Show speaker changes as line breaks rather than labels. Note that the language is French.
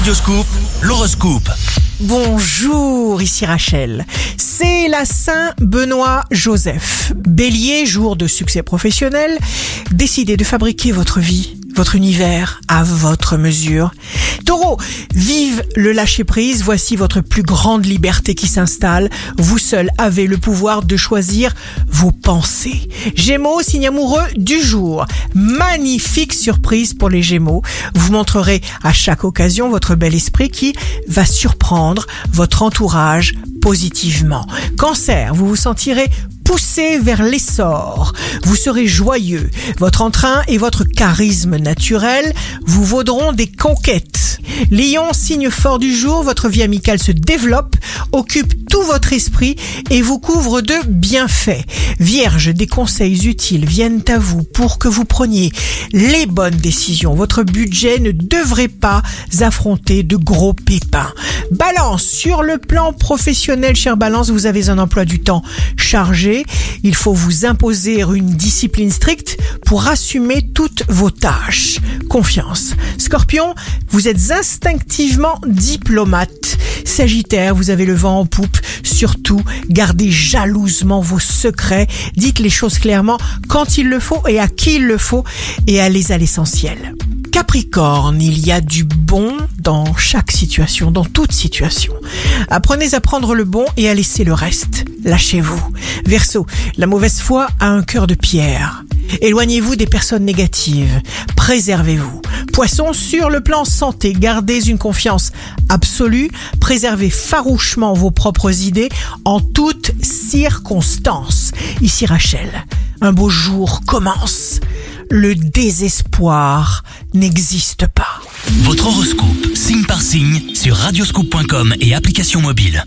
Radioscoop, l'horoscope.
Bonjour, ici Rachel. C'est la Saint Benoît Joseph. Bélier, jour de succès professionnel, décidez de fabriquer votre vie, votre univers à votre mesure. Taureau, vive le lâcher prise, voici votre plus grande liberté qui s'installe. Vous seul avez le pouvoir de choisir vos pensées. Gémeaux, signe amoureux du jour. Magnifique surprise pour les Gémeaux. Vous montrerez à chaque occasion votre bel esprit qui va surprendre votre entourage positivement. Cancer, vous vous sentirez poussé vers l'essor. Vous serez joyeux. Votre entrain et votre charisme naturel vous vaudront des conquêtes. Lion, signe fort du jour, votre vie amicale se développe, occupe tout votre esprit et vous couvre de bienfaits. Vierge, des conseils utiles viennent à vous pour que vous preniez les bonnes décisions. Votre budget ne devrait pas affronter de gros pépins. Balance, sur le plan professionnel, cher Balance, vous avez un emploi du temps chargé. Il faut vous imposer une discipline stricte pour assumer toutes vos tâches. Confiance. Scorpion, vous êtes instinctivement diplomate. Sagittaire, vous avez le vent en poupe. Surtout, gardez jalousement vos secrets. Dites les choses clairement quand il le faut et à qui il le faut et allez à l'essentiel. Capricorne, il y a du bon dans chaque situation, dans toute situation. Apprenez à prendre le bon et à laisser le reste. Lâchez-vous. Verseau, la mauvaise foi a un cœur de pierre. Éloignez-vous des personnes négatives. Préservez-vous. Poisson, sur le plan santé, gardez une confiance absolue. Préservez farouchement vos propres idées en toutes circonstances. Ici Rachel, un beau jour commence. Le désespoir n'existe pas.
Votre horoscope, signe par signe, sur radioscoop.com et application mobile.